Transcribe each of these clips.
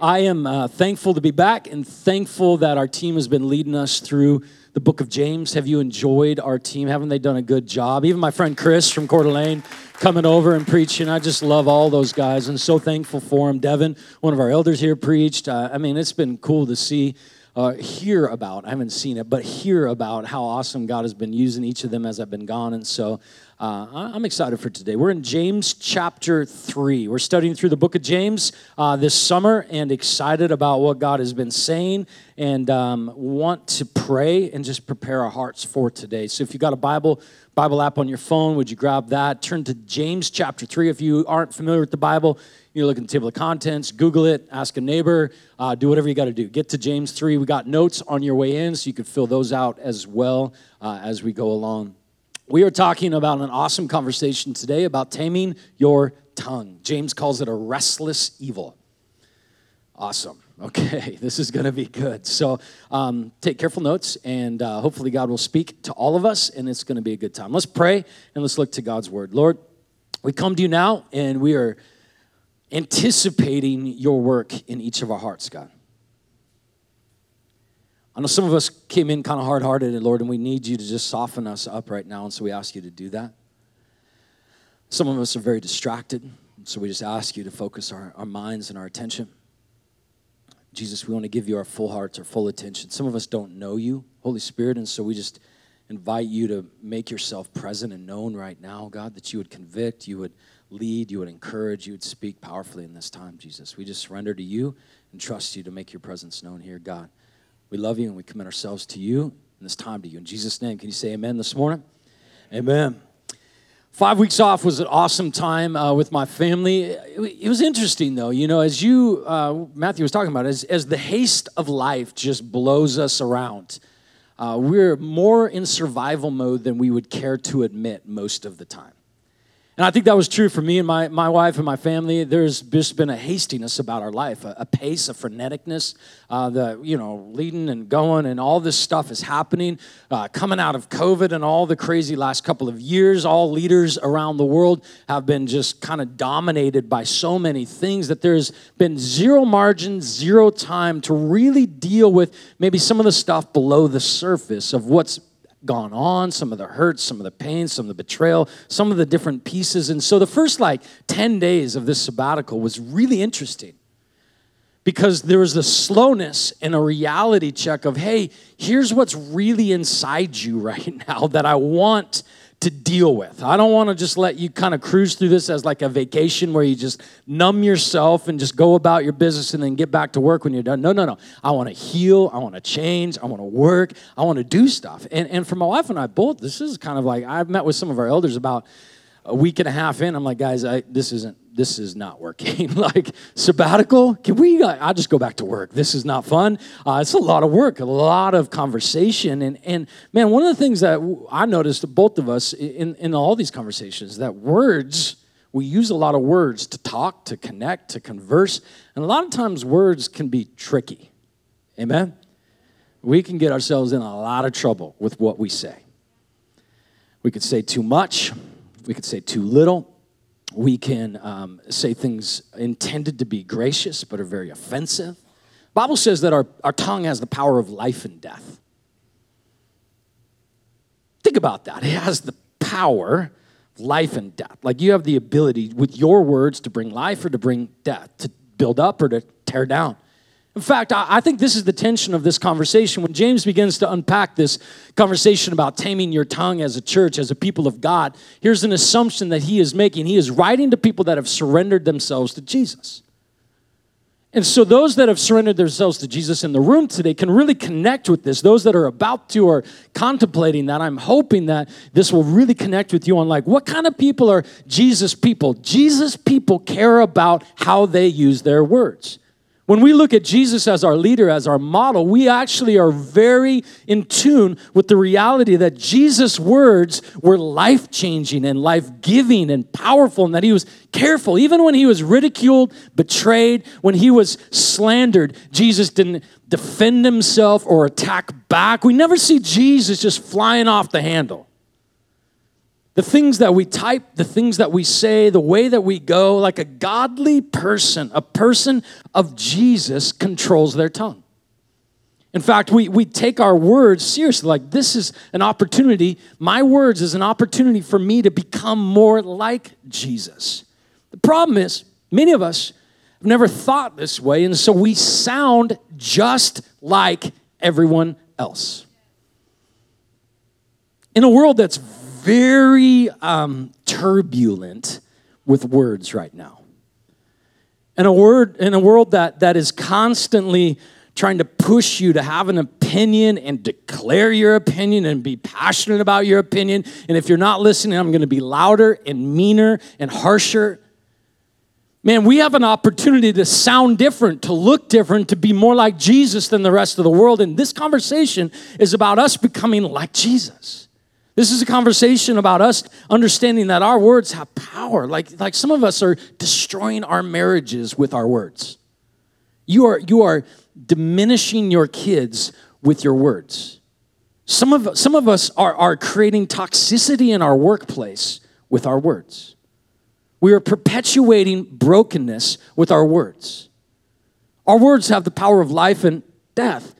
I am uh, thankful to be back and thankful that our team has been leading us through the book of James. Have you enjoyed our team? Haven't they done a good job? Even my friend Chris from Coeur d'Alene coming over and preaching. I just love all those guys and so thankful for them. Devin, one of our elders here, preached. Uh, I mean, it's been cool to see. Uh, hear about, I haven't seen it, but hear about how awesome God has been using each of them as I've been gone. And so uh, I'm excited for today. We're in James chapter 3. We're studying through the book of James uh, this summer and excited about what God has been saying and um, want to pray and just prepare our hearts for today. So if you've got a Bible, Bible app on your phone, would you grab that? Turn to James chapter 3. If you aren't familiar with the Bible, you look at the table of contents, Google it, ask a neighbor, uh, do whatever you got to do. Get to James 3. We got notes on your way in, so you can fill those out as well uh, as we go along. We are talking about an awesome conversation today about taming your tongue. James calls it a restless evil. Awesome. Okay, this is going to be good. So um, take careful notes, and uh, hopefully, God will speak to all of us, and it's going to be a good time. Let's pray and let's look to God's word. Lord, we come to you now, and we are anticipating your work in each of our hearts, God. I know some of us came in kind of hard hearted, Lord, and we need you to just soften us up right now, and so we ask you to do that. Some of us are very distracted, so we just ask you to focus our, our minds and our attention. Jesus, we want to give you our full hearts, our full attention. Some of us don't know you, Holy Spirit, and so we just invite you to make yourself present and known right now, God, that you would convict, you would lead, you would encourage, you would speak powerfully in this time, Jesus. We just surrender to you and trust you to make your presence known here, God. We love you and we commit ourselves to you and this time to you. In Jesus' name, can you say amen this morning? Amen. Five weeks off was an awesome time uh, with my family. It, it, was interesting, though. You know, as you, uh, Matthew was talking about, as, as the haste of life just blows us around, uh, we're more in survival mode than we would care to admit most of the time. And I think that was true for me and my, my wife and my family. There's just been a hastiness about our life, a, a pace, a freneticness, uh, the, you know, leading and going, and all this stuff is happening. Uh, coming out of COVID and all the crazy last couple of years, all leaders around the world have been just kind of dominated by so many things that there's been zero margin, zero time to really deal with maybe some of the stuff below the surface of what's gone on, some of the hurts, some of the pain, some of the betrayal, some of the different pieces. And so the first like 10 days of this sabbatical was really interesting because there was a slowness and a reality check of, hey, here's what's really inside you right now that I want to deal with. I don't want to just let you kind of cruise through this as like a vacation where you just numb yourself and just go about your business and then get back to work when you're done. No, no, no. I want to heal. I want to change. I want to work. I want to do stuff. And, and for my wife and I both, this is kind of like I've met with some of our elders about a week and a half in. I'm like, guys, I, this isn't this is not working. like sabbatical, can we? Uh, I'll just go back to work. This is not fun. Uh, it's a lot of work, a lot of conversation, and and man, one of the things that I noticed both of us in in all these conversations that words we use a lot of words to talk, to connect, to converse, and a lot of times words can be tricky. Amen. We can get ourselves in a lot of trouble with what we say. We could say too much. We could say too little we can um, say things intended to be gracious but are very offensive. Bible says that our, our tongue has the power of life and death. Think about that. It has the power, life and death. Like you have the ability with your words to bring life or to bring death, to build up or to tear down. In fact, I think this is the tension of this conversation. When James begins to unpack this conversation about taming your tongue as a church, as a people of God, here's an assumption that he is making. He is writing to people that have surrendered themselves to Jesus. And so, those that have surrendered themselves to Jesus in the room today can really connect with this. Those that are about to or contemplating that, I'm hoping that this will really connect with you on like, what kind of people are Jesus people? Jesus people care about how they use their words. When we look at Jesus as our leader, as our model, we actually are very in tune with the reality that Jesus' words were life changing and life giving and powerful, and that he was careful. Even when he was ridiculed, betrayed, when he was slandered, Jesus didn't defend himself or attack back. We never see Jesus just flying off the handle. The things that we type, the things that we say, the way that we go, like a godly person, a person of Jesus controls their tongue. In fact, we, we take our words seriously. Like, this is an opportunity. My words is an opportunity for me to become more like Jesus. The problem is, many of us have never thought this way, and so we sound just like everyone else. In a world that's very um, turbulent with words right now. In a word, in a world that, that is constantly trying to push you to have an opinion and declare your opinion and be passionate about your opinion. And if you're not listening, I'm going to be louder and meaner and harsher. Man, we have an opportunity to sound different, to look different, to be more like Jesus than the rest of the world. And this conversation is about us becoming like Jesus. This is a conversation about us understanding that our words have power. Like, like some of us are destroying our marriages with our words. You are, you are diminishing your kids with your words. Some of, some of us are, are creating toxicity in our workplace with our words. We are perpetuating brokenness with our words. Our words have the power of life and death.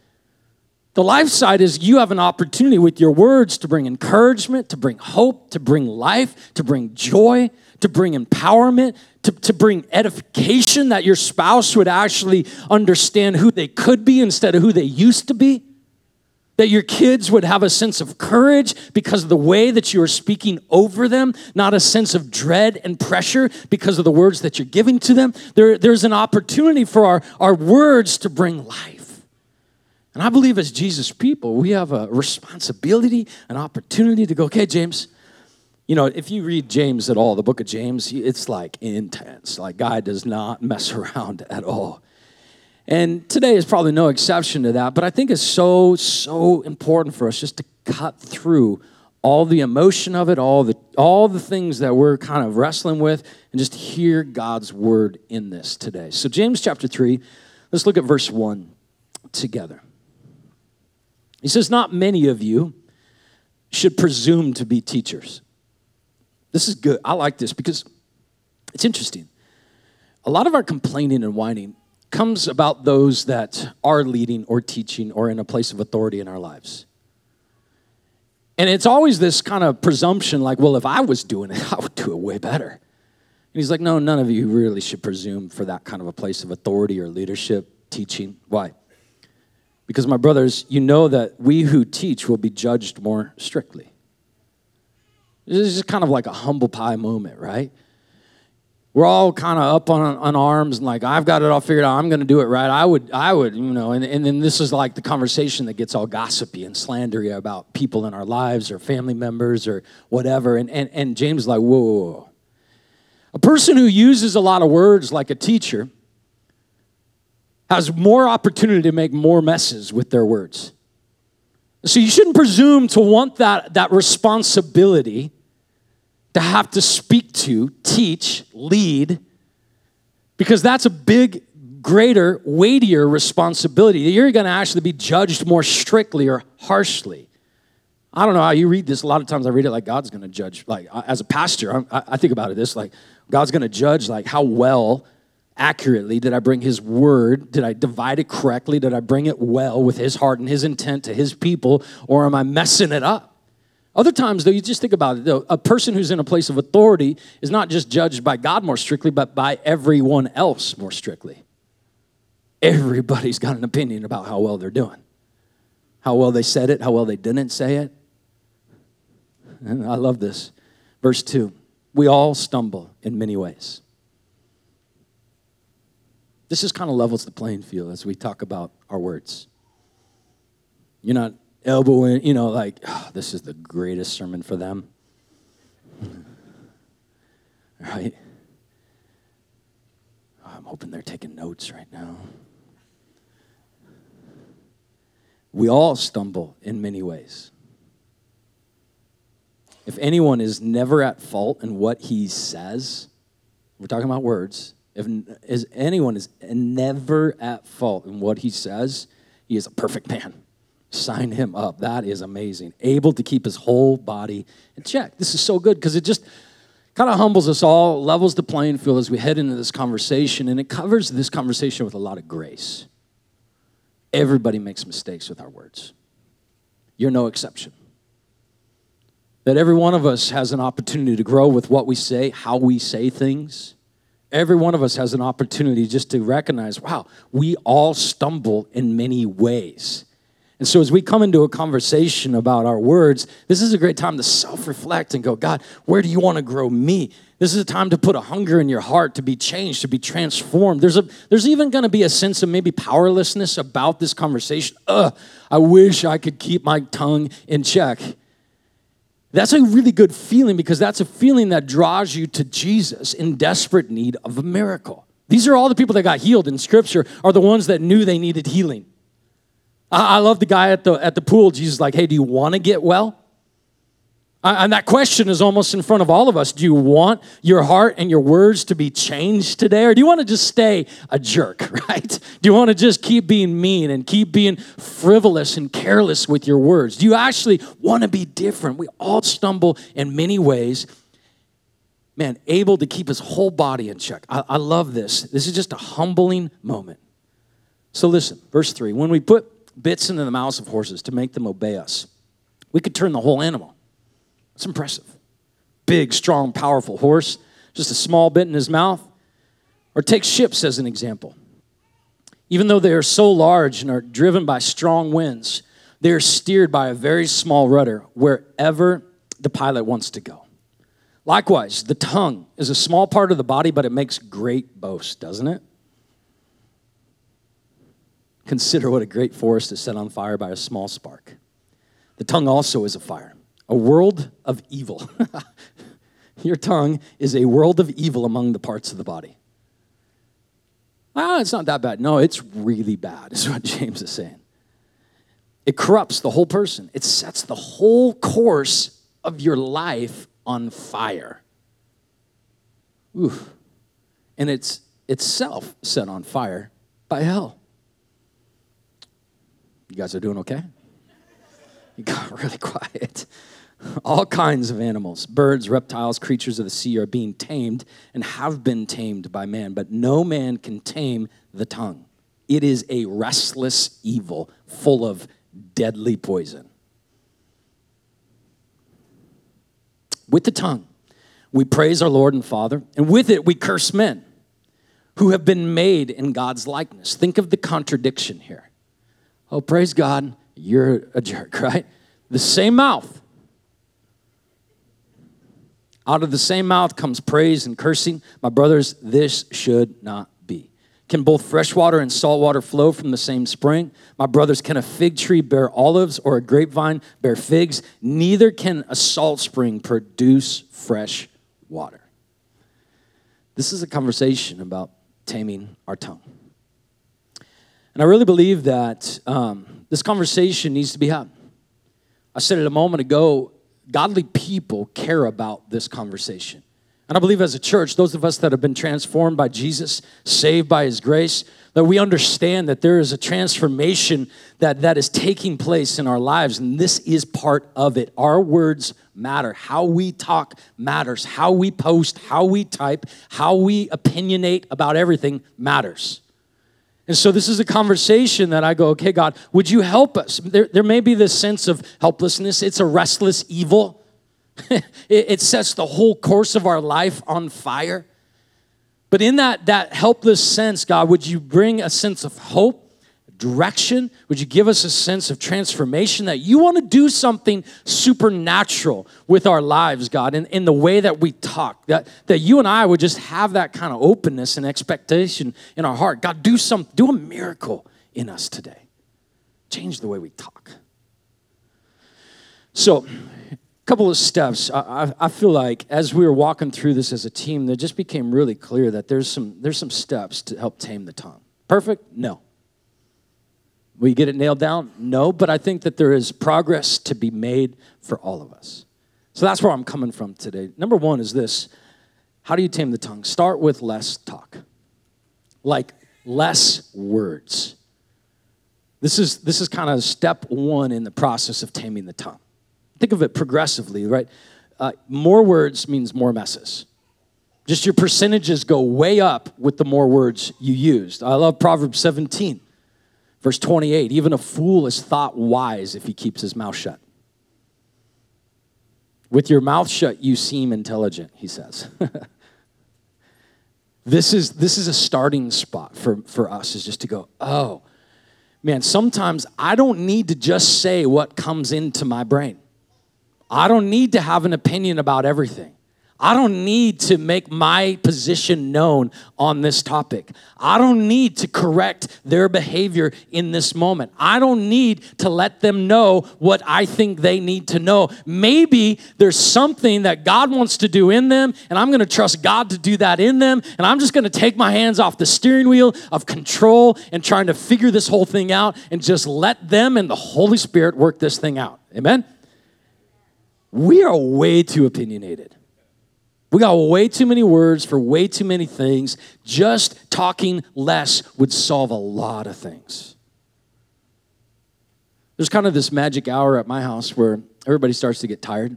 The life side is you have an opportunity with your words to bring encouragement, to bring hope, to bring life, to bring joy, to bring empowerment, to, to bring edification that your spouse would actually understand who they could be instead of who they used to be. That your kids would have a sense of courage because of the way that you are speaking over them, not a sense of dread and pressure because of the words that you're giving to them. There, there's an opportunity for our, our words to bring life. And I believe as Jesus people, we have a responsibility, an opportunity to go, okay, James, you know, if you read James at all, the book of James, it's like intense. Like, God does not mess around at all. And today is probably no exception to that, but I think it's so, so important for us just to cut through all the emotion of it, all the, all the things that we're kind of wrestling with, and just hear God's word in this today. So, James chapter 3, let's look at verse 1 together. He says, Not many of you should presume to be teachers. This is good. I like this because it's interesting. A lot of our complaining and whining comes about those that are leading or teaching or in a place of authority in our lives. And it's always this kind of presumption like, well, if I was doing it, I would do it way better. And he's like, no, none of you really should presume for that kind of a place of authority or leadership, teaching. Why? Because, my brothers, you know that we who teach will be judged more strictly. This is kind of like a humble pie moment, right? We're all kind of up on, on arms and like, I've got it all figured out. I'm going to do it right. I would, I would, you know, and, and then this is like the conversation that gets all gossipy and slandery about people in our lives or family members or whatever. And, and, and James is like, whoa, whoa, whoa. A person who uses a lot of words like a teacher has more opportunity to make more messes with their words. So you shouldn't presume to want that, that responsibility to have to speak to, teach, lead, because that's a big, greater, weightier responsibility. that You're going to actually be judged more strictly or harshly. I don't know how you read this. A lot of times I read it like God's going to judge. Like as a pastor, I, I think about it this like God's going to judge like how well accurately? Did I bring his word? Did I divide it correctly? Did I bring it well with his heart and his intent to his people? Or am I messing it up? Other times, though, you just think about it, though, a person who's in a place of authority is not just judged by God more strictly, but by everyone else more strictly. Everybody's got an opinion about how well they're doing, how well they said it, how well they didn't say it. And I love this. Verse 2 We all stumble in many ways. This just kind of levels the playing field as we talk about our words. You're not elbowing, you know, like, oh, this is the greatest sermon for them. right? Oh, I'm hoping they're taking notes right now. We all stumble in many ways. If anyone is never at fault in what he says, we're talking about words, if is anyone is never at fault in what he says, he is a perfect man. Sign him up. That is amazing. Able to keep his whole body in check. This is so good because it just kind of humbles us all, levels the playing field as we head into this conversation, and it covers this conversation with a lot of grace. Everybody makes mistakes with our words. You're no exception. That every one of us has an opportunity to grow with what we say, how we say things. Every one of us has an opportunity just to recognize wow, we all stumble in many ways. And so, as we come into a conversation about our words, this is a great time to self reflect and go, God, where do you want to grow me? This is a time to put a hunger in your heart to be changed, to be transformed. There's, a, there's even going to be a sense of maybe powerlessness about this conversation. Ugh, I wish I could keep my tongue in check. That's a really good feeling because that's a feeling that draws you to Jesus in desperate need of a miracle. These are all the people that got healed in Scripture, are the ones that knew they needed healing. I, love the guy at the, at the pool. Jesus like, hey, do you want to get well? And that question is almost in front of all of us. Do you want your heart and your words to be changed today? Or do you want to just stay a jerk, right? Do you want to just keep being mean and keep being frivolous and careless with your words? Do you actually want to be different? We all stumble in many ways. Man, able to keep his whole body in check. I, I love this. This is just a humbling moment. So listen, verse 3 when we put bits into the mouths of horses to make them obey us, we could turn the whole animal. It's impressive. Big, strong, powerful horse, just a small bit in his mouth. Or take ships as an example. Even though they are so large and are driven by strong winds, they are steered by a very small rudder wherever the pilot wants to go. Likewise, the tongue is a small part of the body, but it makes great boast, doesn't it? Consider what a great forest is set on fire by a small spark. The tongue also is a fire a world of evil. Your tongue is a world of evil among the parts of the body. Ah, it's not that bad. No, it's really bad, is what James is saying. It corrupts the whole person, it sets the whole course of your life on fire. Oof. And it's itself set on fire by hell. You guys are doing okay? You got really quiet. All kinds of animals, birds, reptiles, creatures of the sea are being tamed and have been tamed by man, but no man can tame the tongue. It is a restless evil full of deadly poison. With the tongue, we praise our Lord and Father, and with it, we curse men who have been made in God's likeness. Think of the contradiction here. Oh, praise God, you're a jerk, right? The same mouth out of the same mouth comes praise and cursing. My brothers, this should not be. Can both fresh water and salt water flow from the same spring? My brothers, can a fig tree bear olives or a grapevine bear figs? Neither can a salt spring produce fresh water. This is a conversation about taming our tongue. And I really believe that um, this conversation needs to be had. I said it a moment ago godly people care about this conversation. And I believe as a church, those of us that have been transformed by Jesus, saved by his grace, that we understand that there is a transformation that, that is taking place in our lives, and this is part of it. Our words matter. How we talk matters. How we post, how we type, how we opinionate about everything matters. And so this is a conversation that I go, okay, God, would you help us? There, there may be this sense of helplessness. It's a restless evil. it, it sets the whole course of our life on fire. But in that, that helpless sense, God, would you bring a sense of hope? Direction? Would you give us a sense of transformation that you want to do something supernatural with our lives, God, in, in the way that we talk? That, that you and I would just have that kind of openness and expectation in our heart. God, do some, do a miracle in us today. Change the way we talk. So, a couple of steps. I, I, feel like as we were walking through this as a team, there just became really clear that there's some, there's some steps to help tame the tongue. Perfect? No. You get it nailed down? No, but I think that there is progress to be made for all of us. So that's where I'm coming from today. Number one is this How do you tame the tongue? Start with less talk, like less words. This is, this is kind of step one in the process of taming the tongue. Think of it progressively, right? Uh, more words means more messes. Just your percentages go way up with the more words you used. I love Proverbs 17, verse 28. Even a fool is thought wise if he keeps his mouth shut. With your mouth shut, you seem intelligent, he says. this, is, this is a starting spot for, for us, is just to go, oh, man, sometimes I don't need to just say what comes into my brain. I don't need to have an opinion about everything. I don't need to make my position known on this topic. I don't need to correct their behavior in this moment. I don't need to let them know what I think they need to know. Maybe there's something that God wants to do in them, and I'm going to trust God to do that in them, and I'm just going to take my hands off the steering wheel of control and trying to figure this whole thing out and just let them and the Holy Spirit work this thing out. Amen? We are way too opinionated. We got way too many words for way too many things. Just talking less would solve a lot of things. There's kind of this magic hour at my house where everybody starts to get tired.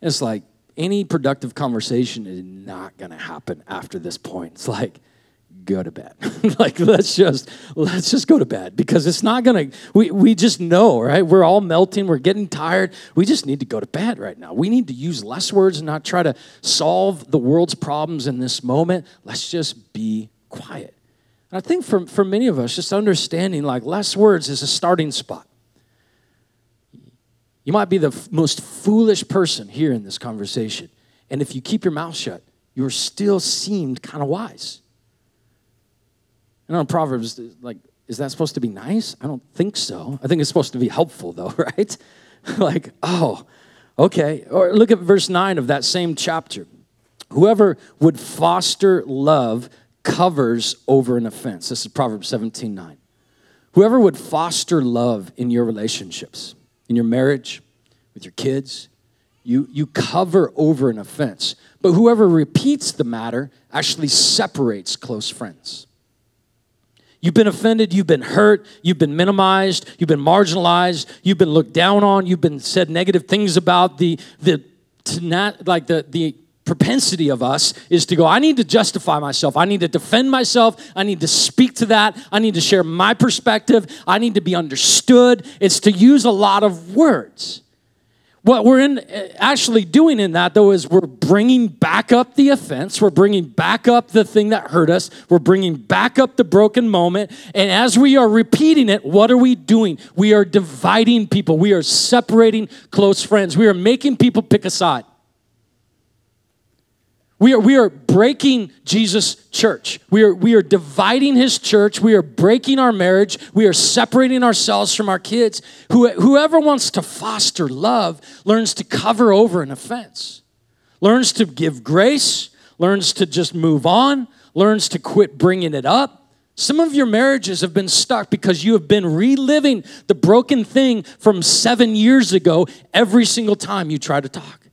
It's like any productive conversation is not going to happen after this point. It's like, go to bed. like let's just let's just go to bed because it's not gonna we, we just know, right? We're all melting, we're getting tired. We just need to go to bed right now. We need to use less words and not try to solve the world's problems in this moment. Let's just be quiet. And I think for, for many of us, just understanding like less words is a starting spot. You might be the f- most foolish person here in this conversation. And if you keep your mouth shut, you're still seemed kind of wise. I know Proverbs, like, is that supposed to be nice? I don't think so. I think it's supposed to be helpful, though, right? like, oh, okay. Or look at verse 9 of that same chapter. Whoever would foster love covers over an offense. This is Proverbs 17 9. Whoever would foster love in your relationships, in your marriage, with your kids, you, you cover over an offense. But whoever repeats the matter actually separates close friends. You've been offended, you've been hurt, you've been minimized, you've been marginalized, you've been looked down on, you've been said negative things about the the not, like the the propensity of us is to go, I need to justify myself. I need to defend myself. I need to speak to that. I need to share my perspective. I need to be understood. It's to use a lot of words. What we're in, actually doing in that, though, is we're bringing back up the offense. We're bringing back up the thing that hurt us. We're bringing back up the broken moment. And as we are repeating it, what are we doing? We are dividing people. We are separating close friends. We are making people pick a side. We are, we are breaking Jesus' church. We are, we are dividing his church. We are breaking our marriage. We are separating ourselves from our kids. Who, whoever wants to foster love learns to cover over an offense, learns to give grace, learns to just move on, learns to quit bringing it up. Some of your marriages have been stuck because you have been reliving the broken thing from seven years ago every single time you try to talk.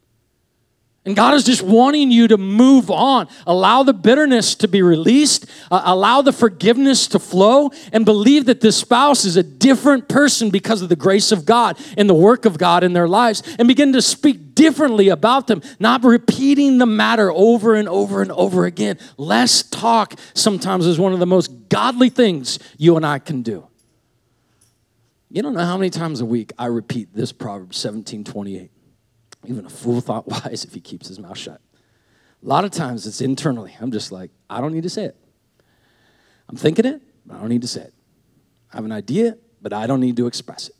And God is just wanting you to move on. Allow the bitterness to be released, uh, allow the forgiveness to flow, and believe that this spouse is a different person because of the grace of God and the work of God in their lives, and begin to speak differently about them, not repeating the matter over and over and over again. Less talk sometimes is one of the most godly things you and I can do. You don't know how many times a week I repeat this Proverbs 17 28. Even a fool thought wise if he keeps his mouth shut. A lot of times it's internally. I'm just like, I don't need to say it. I'm thinking it, but I don't need to say it. I have an idea, but I don't need to express it.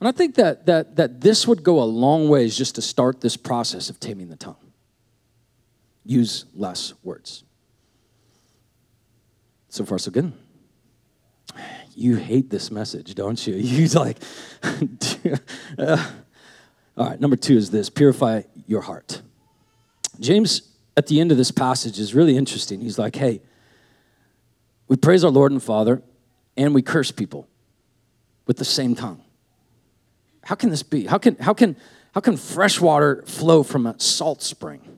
And I think that, that, that this would go a long ways just to start this process of taming the tongue. Use less words. So far, so good. You hate this message, don't you? You like, uh, all right, number two is this purify your heart. James, at the end of this passage, is really interesting. He's like, hey, we praise our Lord and Father and we curse people with the same tongue. How can this be? How can, how can, how can fresh water flow from a salt spring?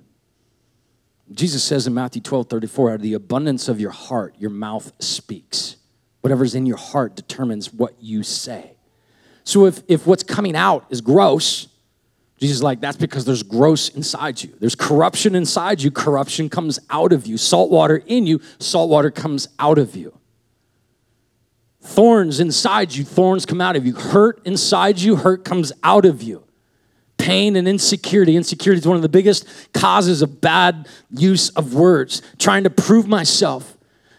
Jesus says in Matthew 12 34, out of the abundance of your heart, your mouth speaks. Whatever's in your heart determines what you say. So if, if what's coming out is gross, Jesus is like, that's because there's gross inside you. There's corruption inside you, corruption comes out of you. Salt water in you, salt water comes out of you. Thorns inside you, thorns come out of you. Hurt inside you, hurt comes out of you. Pain and insecurity. Insecurity is one of the biggest causes of bad use of words. Trying to prove myself,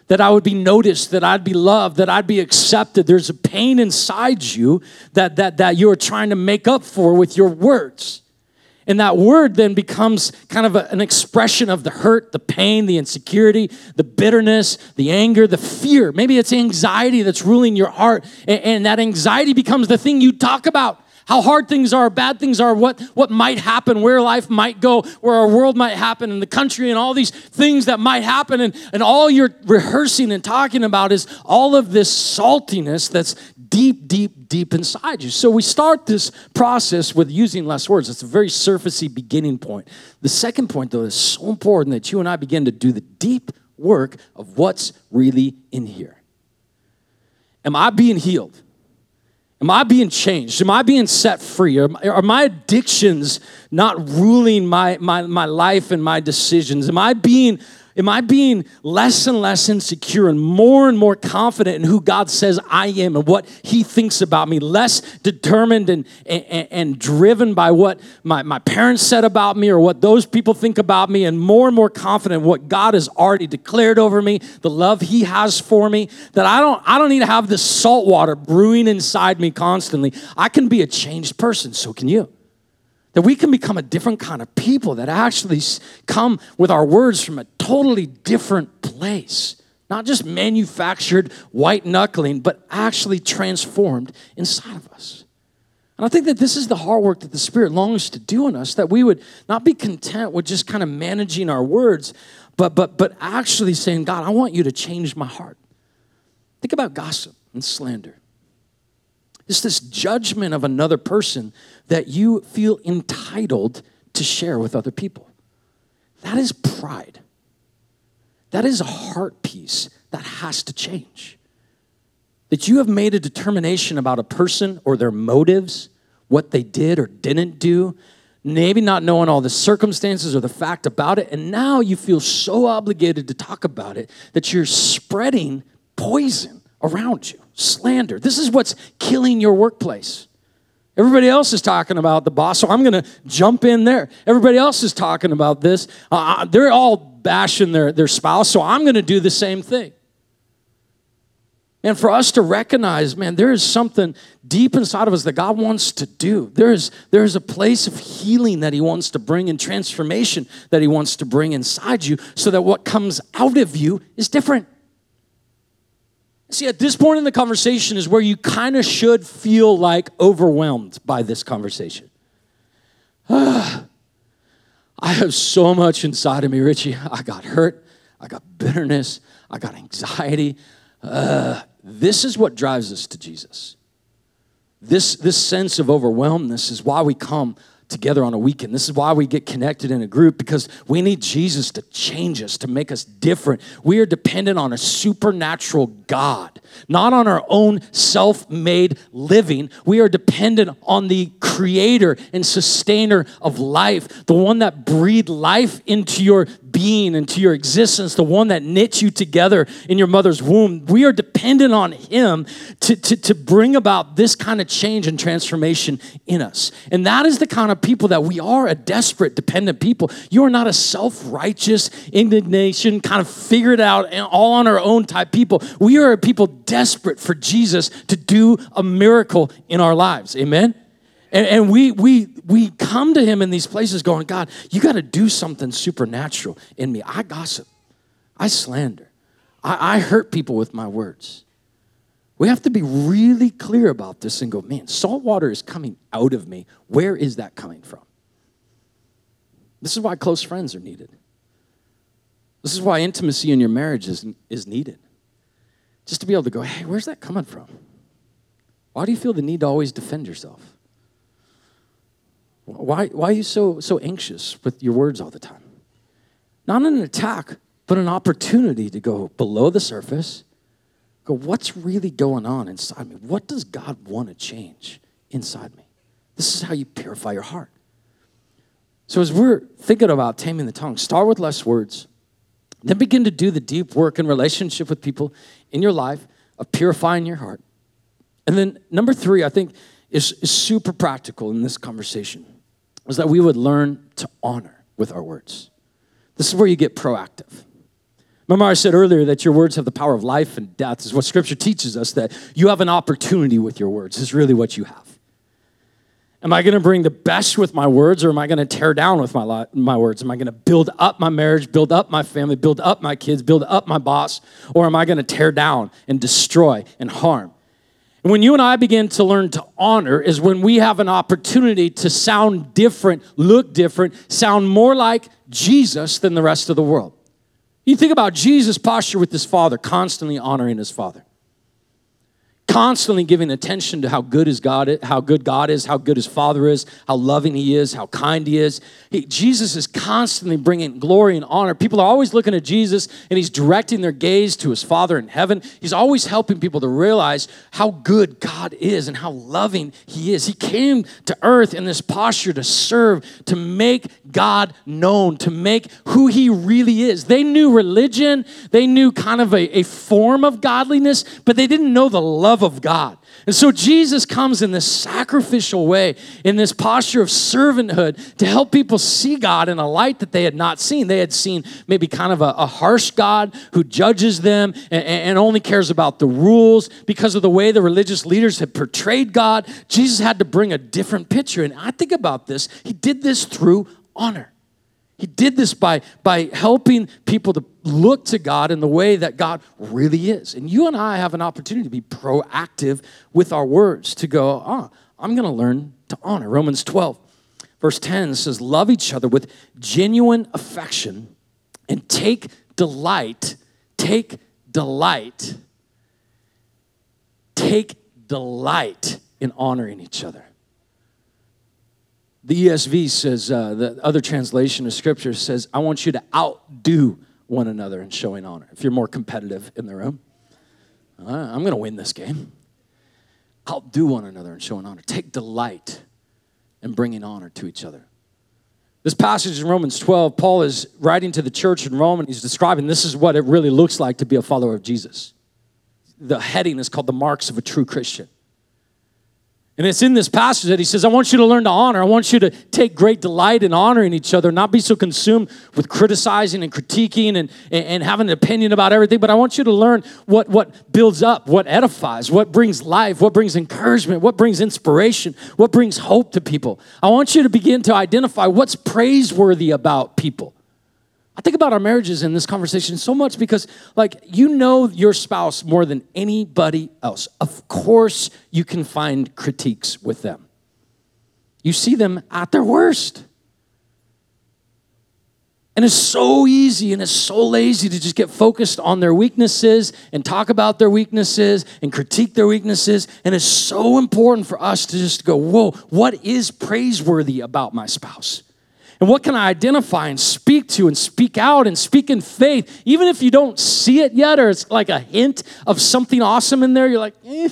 that I would be noticed, that I'd be loved, that I'd be accepted. There's a pain inside you that, that, that you're trying to make up for with your words. And that word then becomes kind of a, an expression of the hurt, the pain, the insecurity, the bitterness, the anger, the fear. Maybe it's anxiety that's ruling your heart. And, and that anxiety becomes the thing you talk about how hard things are, bad things are, what, what might happen, where life might go, where our world might happen, and the country, and all these things that might happen. And, and all you're rehearsing and talking about is all of this saltiness that's deep, deep, deep inside you. So we start this process with using less words. It's a very surfacey beginning point. The second point, though, is so important that you and I begin to do the deep work of what's really in here. Am I being healed? Am I being changed? Am I being set free? Are, are my addictions not ruling my, my, my life and my decisions? Am I being Am I being less and less insecure and more and more confident in who God says I am and what He thinks about me? Less determined and, and, and, driven by what my, my parents said about me or what those people think about me, and more and more confident in what God has already declared over me, the love He has for me, that I don't, I don't need to have this salt water brewing inside me constantly. I can be a changed person, so can you that we can become a different kind of people that actually come with our words from a totally different place. Not just manufactured white knuckling, but actually transformed inside of us. And I think that this is the hard work that the Spirit longs to do in us, that we would not be content with just kind of managing our words, but, but, but actually saying, God, I want you to change my heart. Think about gossip and slander. It's this judgment of another person that you feel entitled to share with other people. That is pride. That is a heart piece that has to change. That you have made a determination about a person or their motives, what they did or didn't do, maybe not knowing all the circumstances or the fact about it, and now you feel so obligated to talk about it that you're spreading poison around you slander. This is what's killing your workplace. Everybody else is talking about the boss, so I'm going to jump in there. Everybody else is talking about this. Uh, uh they're all bashing their, their spouse, so I'm going to do the same thing. And for us to recognize, man, there is something deep inside of us that God wants to do. There is, there is a place of healing that He wants to bring and transformation that He wants to bring inside you so that what comes out of you is different. See, at this point in the conversation is where you kind of should feel like overwhelmed by this conversation. I have so much inside of me, Richie. I got hurt, I got bitterness, I got anxiety. Uh, this is what drives us to Jesus. This, this sense of overwhelmedness is why we come together on a weekend. This is why we get connected in a group because we need Jesus to change us, to make us different. We are dependent on a supernatural God, not on our own self made living. We are dependent on the creator and sustainer of life, the one that breathed life into your being, into your existence, the one that knit you together in your mother's womb. We are dependent on Him to, to, to bring about this kind of change and transformation in us. And that is the kind of people that we are a desperate, dependent people. You are not a self righteous, indignation, kind of figured out, and all on our own type people. We are a people desperate for Jesus to do a miracle in our lives. Amen? And, and, we, we, we come to him in these places going, God, you got to do something supernatural in me. I gossip, I slander, I, I hurt people with my words. We have to be really clear about this and go, man, salt water is coming out of me. Where is that coming from? This is why close friends are needed. This is why intimacy in your marriage is, is needed. Just to be able to go, hey, where's that coming from? Why do you feel the need to always defend yourself? Why, why are you so, so anxious with your words all the time? Not an attack, but an opportunity to go below the surface, go, what's really going on inside me? What does God want to change inside me? This is how you purify your heart. So, as we're thinking about taming the tongue, start with less words. Then begin to do the deep work in relationship with people in your life of purifying your heart. And then, number three, I think is, is super practical in this conversation, is that we would learn to honor with our words. This is where you get proactive. Remember, I said earlier that your words have the power of life and death, is what scripture teaches us that you have an opportunity with your words, is really what you have. Am I going to bring the best with my words or am I going to tear down with my, my words? Am I going to build up my marriage, build up my family, build up my kids, build up my boss? Or am I going to tear down and destroy and harm? When you and I begin to learn to honor, is when we have an opportunity to sound different, look different, sound more like Jesus than the rest of the world. You think about Jesus' posture with his father, constantly honoring his father constantly giving attention to how good his God is, how good God is, how good his Father is, how loving he is, how kind he is. He, Jesus is constantly bringing glory and honor. People are always looking at Jesus and he's directing their gaze to his Father in heaven. He's always helping people to realize how good God is and how loving he is. He came to earth in this posture to serve, to make God known, to make who he really is. They knew religion, they knew kind of a, a form of godliness, but they didn't know the love love of God. And so Jesus comes in this sacrificial way, in this posture of servanthood to help people see God in a light that they had not seen. They had seen maybe kind of a, a harsh God who judges them and, and only cares about the rules because of the way the religious leaders had portrayed God. Jesus had to bring a different picture. And I think about this, he did this through honor. He did this by, by helping people to look to God in the way that God really is. And you and I have an opportunity to be proactive with our words, to go, ah, I'm going to learn to honor. Romans 12, verse 10 says, Love each other with genuine affection and take delight, take delight, take delight in honoring each other. The ESV says, uh, the other translation of scripture says, I want you to outdo one another in showing honor. If you're more competitive in the room, uh, I'm going to win this game. Outdo one another in showing honor. Take delight in bringing honor to each other. This passage in Romans 12, Paul is writing to the church in Rome and he's describing this is what it really looks like to be a follower of Jesus. The heading is called The Marks of a True Christian. And it's in this passage that he says, I want you to learn to honor. I want you to take great delight in honoring each other, not be so consumed with criticizing and critiquing and, and, and, having an opinion about everything, but I want you to learn what, what builds up, what edifies, what brings life, what brings encouragement, what brings inspiration, what brings hope to people. I want you to begin to identify what's praiseworthy about people. I think about our marriages in this conversation so much because, like, you know your spouse more than anybody else. Of course, you can find critiques with them. You see them at their worst. And it's so easy and it's so lazy to just get focused on their weaknesses and talk about their weaknesses and critique their weaknesses. And it's so important for us to just go, whoa, what is praiseworthy about my spouse? And what can I identify and speak to and speak out and speak in faith? Even if you don't see it yet or it's like a hint of something awesome in there, you're like, eh,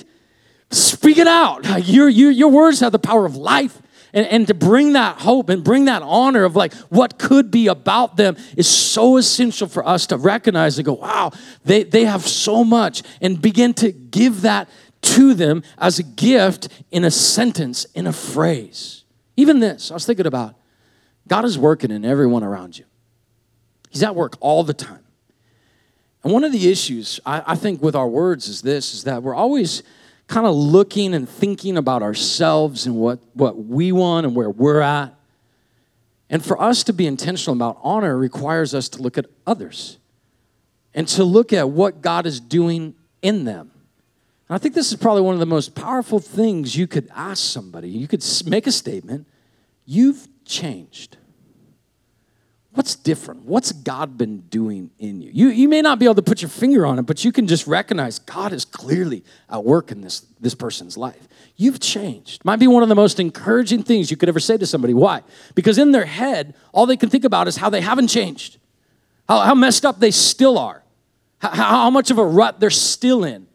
speak it out. Your, your, your words have the power of life. And, and to bring that hope and bring that honor of like what could be about them is so essential for us to recognize and go, wow, they, they have so much, and begin to give that to them as a gift in a sentence, in a phrase. Even this, I was thinking about God is working in everyone around you. He's at work all the time. And one of the issues I, I think with our words is this is that we're always kind of looking and thinking about ourselves and what, what we want and where we're at. And for us to be intentional about honor requires us to look at others and to look at what God is doing in them. And I think this is probably one of the most powerful things you could ask somebody. You could make a statement, You've changed? What's different? What's God been doing in you? you? You may not be able to put your finger on it, but you can just recognize God is clearly at work in this, this person's life. You've changed. Might be one of the most encouraging things you could ever say to somebody. Why? Because in their head, all they can think about is how they haven't changed, how, how messed up they still are, how, how much of a rut they're still in.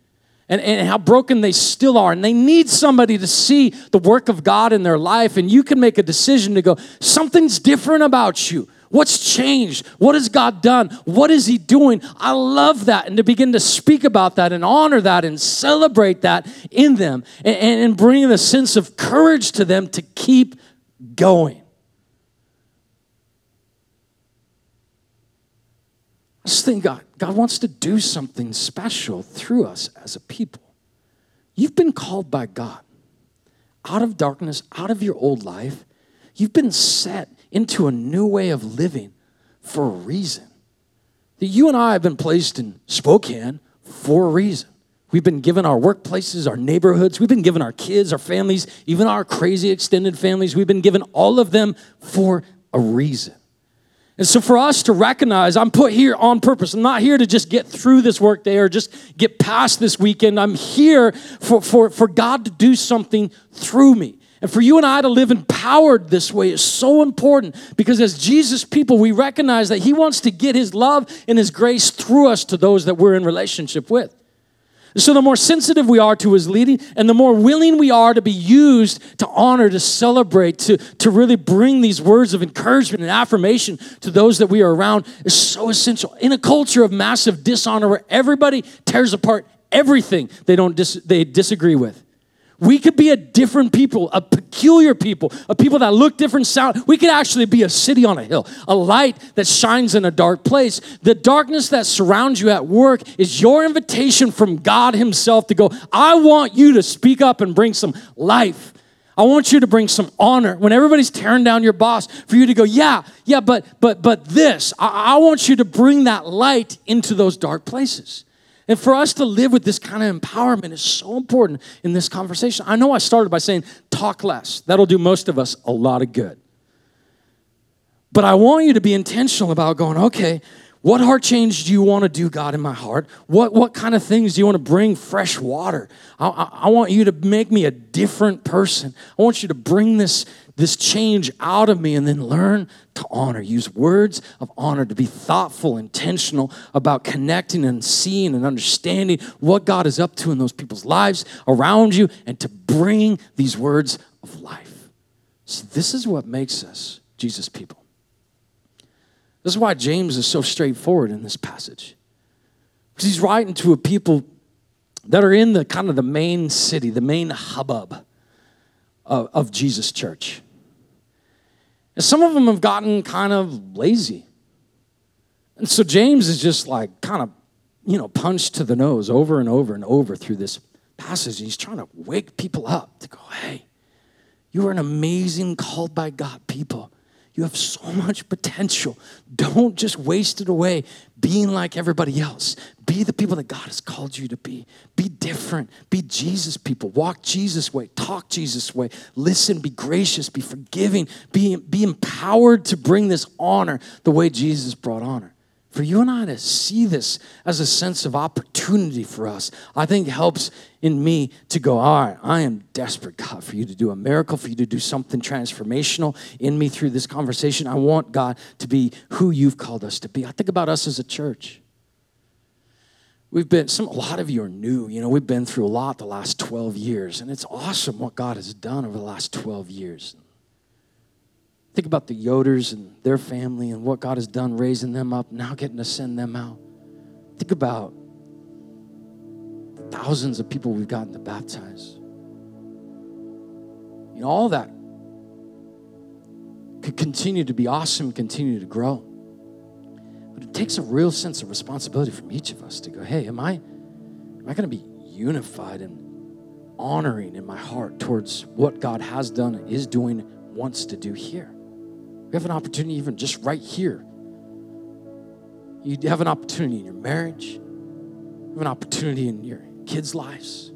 And, and how broken they still are. And they need somebody to see the work of God in their life. And you can make a decision to go, something's different about you. What's changed? What has God done? What is He doing? I love that. And to begin to speak about that and honor that and celebrate that in them and, and bring a sense of courage to them to keep going. I just think God, God wants to do something special through us as a people. You've been called by God out of darkness, out of your old life. You've been set into a new way of living for a reason. That you and I have been placed in Spokane for a reason. We've been given our workplaces, our neighborhoods, we've been given our kids, our families, even our crazy extended families. We've been given all of them for a reason. And so, for us to recognize, I'm put here on purpose. I'm not here to just get through this workday or just get past this weekend. I'm here for, for, for God to do something through me. And for you and I to live empowered this way is so important because as Jesus people, we recognize that He wants to get His love and His grace through us to those that we're in relationship with. So, the more sensitive we are to his leading, and the more willing we are to be used to honor, to celebrate, to, to really bring these words of encouragement and affirmation to those that we are around is so essential. In a culture of massive dishonor where everybody tears apart everything they, don't dis- they disagree with, we could be a different people, a peculiar people, a people that look different, sound. We could actually be a city on a hill, a light that shines in a dark place. The darkness that surrounds you at work is your invitation from God Himself to go, I want you to speak up and bring some life. I want you to bring some honor. When everybody's tearing down your boss, for you to go, yeah, yeah, but but but this, I, I want you to bring that light into those dark places. And for us to live with this kind of empowerment is so important in this conversation. I know I started by saying talk less. That'll do most of us a lot of good. But I want you to be intentional about going, okay, what heart change do you want to do, God, in my heart? What, what kind of things do you want to bring fresh water? I, I, I want you to make me a different person. I want you to bring this, this change out of me and then learn to honor. Use words of honor to be thoughtful, intentional about connecting and seeing and understanding what God is up to in those people's lives around you and to bring these words of life. See, this is what makes us Jesus people. This is why James is so straightforward in this passage. Because he's writing to a people that are in the kind of the main city, the main hubbub of, of Jesus' church. And some of them have gotten kind of lazy. And so James is just like kind of, you know, punched to the nose over and over and over through this passage. He's trying to wake people up to go, hey, you are an amazing, called by God people. You have so much potential. Don't just waste it away being like everybody else. Be the people that God has called you to be. Be different. Be Jesus people. Walk Jesus' way. Talk Jesus' way. Listen. Be gracious. Be forgiving. Be, be empowered to bring this honor the way Jesus brought honor for you and I to see this as a sense of opportunity for us, I think helps in me to go, all right, I am desperate, God, for you to do a miracle, for you to do something transformational in me through this conversation. I want God to be who you've called us to be. I think about us as a church. We've been, some, a lot of you are new. You know, we've been through a lot the last 12 years, and it's awesome what God has done over the last 12 years. Think about the Yoders and their family and what God has done raising them up, now getting to send them out. Think about thousands of people we've gotten to baptize. You know, all that could continue to be awesome, continue to grow. But it takes a real sense of responsibility from each of us to go, hey, am I am I going to be unified and honoring in my heart towards what God has done, is doing, wants to do here? We have an opportunity even just right here. You have an opportunity in your marriage. You have an opportunity in your kids' lives,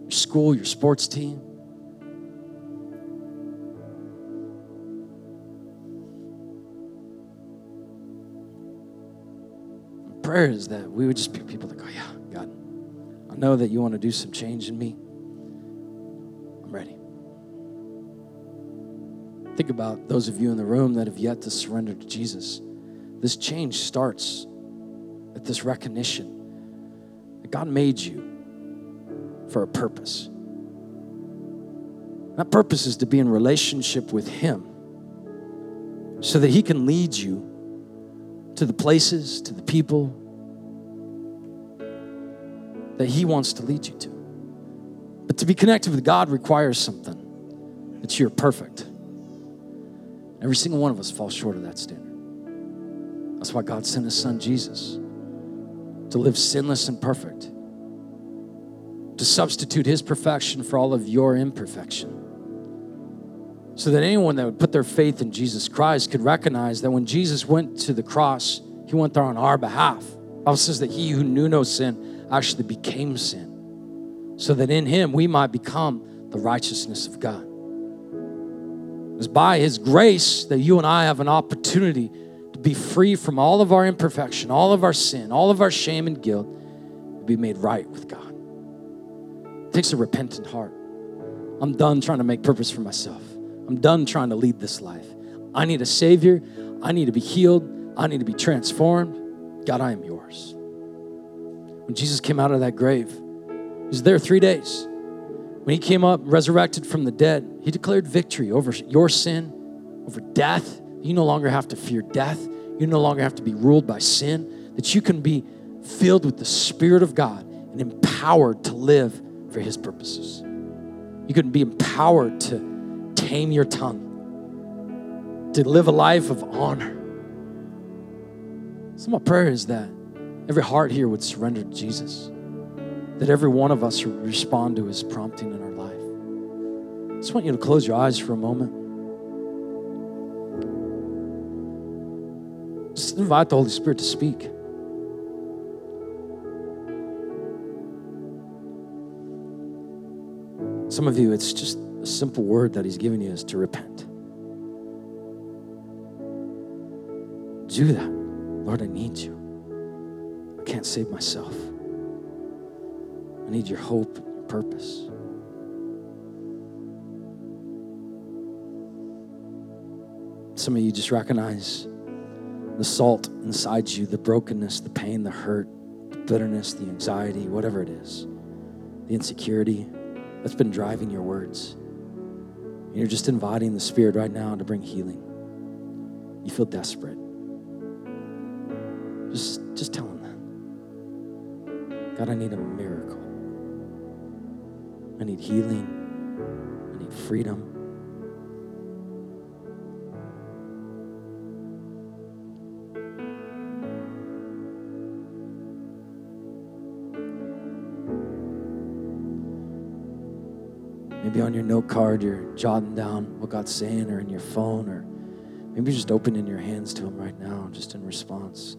your school, your sports team. prayer is that we would just be people that go, Yeah, God, I know that you want to do some change in me. Think about those of you in the room that have yet to surrender to Jesus. This change starts at this recognition that God made you for a purpose. That purpose is to be in relationship with Him so that He can lead you to the places, to the people that He wants to lead you to. But to be connected with God requires something that you're perfect. Every single one of us falls short of that standard. That's why God sent His Son Jesus to live sinless and perfect, to substitute His perfection for all of your imperfection so that anyone that would put their faith in Jesus Christ could recognize that when Jesus went to the cross, he went there on our behalf. The Bible says that he who knew no sin actually became sin, so that in him we might become the righteousness of God. It's by his grace that you and I have an opportunity to be free from all of our imperfection, all of our sin, all of our shame and guilt, to be made right with God. It takes a repentant heart. I'm done trying to make purpose for myself. I'm done trying to lead this life. I need a Savior. I need to be healed. I need to be transformed. God, I am yours. When Jesus came out of that grave, he was there three days. When he came up, resurrected from the dead, he declared victory over your sin, over death. You no longer have to fear death. You no longer have to be ruled by sin, that you can be filled with the Spirit of God and empowered to live for his purposes. You can be empowered to tame your tongue, to live a life of honor. So, my prayer is that every heart here would surrender to Jesus, that every one of us respond to his prompting in our life. I just want you to close your eyes for a moment. Just invite the Holy Spirit to speak. Some of you, it's just a simple word that He's given you is to repent. Do that. Lord, I need you. I can't save myself. I need your hope, your purpose. Some of you just recognize the salt inside you, the brokenness, the pain, the hurt, the bitterness, the anxiety, whatever it is, the insecurity that's been driving your words. And You're just inviting the Spirit right now to bring healing. You feel desperate. Just, just tell Him that. God, I need a miracle. I need healing. I need freedom. Maybe on your note card, you're jotting down what God's saying, or in your phone, or maybe just opening your hands to Him right now, just in response.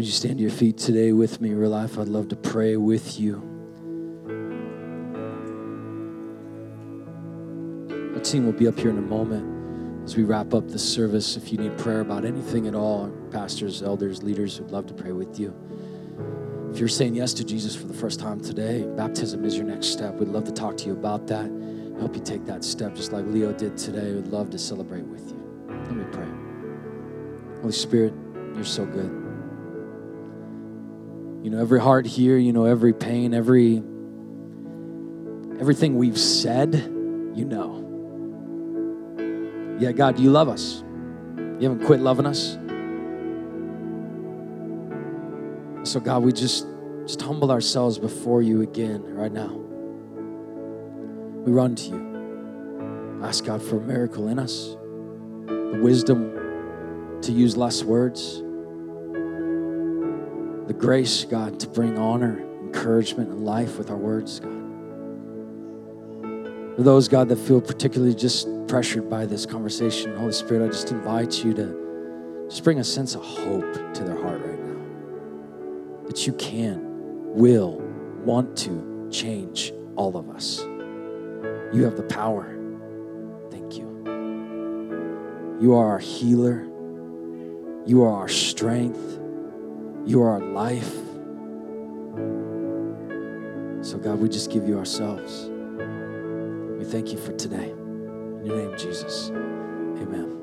Would you stand to your feet today with me, real life? I'd love to pray with you. Our team will be up here in a moment as we wrap up the service. If you need prayer about anything at all, pastors, elders, leaders would love to pray with you. If you're saying yes to Jesus for the first time today, baptism is your next step. We'd love to talk to you about that, help you take that step just like Leo did today. We'd love to celebrate with you. Let me pray. Holy Spirit, you're so good. You know, every heart here, you know, every pain, every everything we've said, you know. Yeah, God, you love us. You haven't quit loving us. So, God, we just, just humble ourselves before you again right now. We run to you. Ask God for a miracle in us, the wisdom to use less words, the grace, God, to bring honor, encouragement, and life with our words, God. For those, God, that feel particularly just pressured by this conversation, Holy Spirit, I just invite you to just bring a sense of hope to their heart right now. That you can, will, want to change all of us. You have the power. Thank you. You are our healer. You are our strength. You are our life. So, God, we just give you ourselves. We thank you for today. In your name, Jesus. Amen.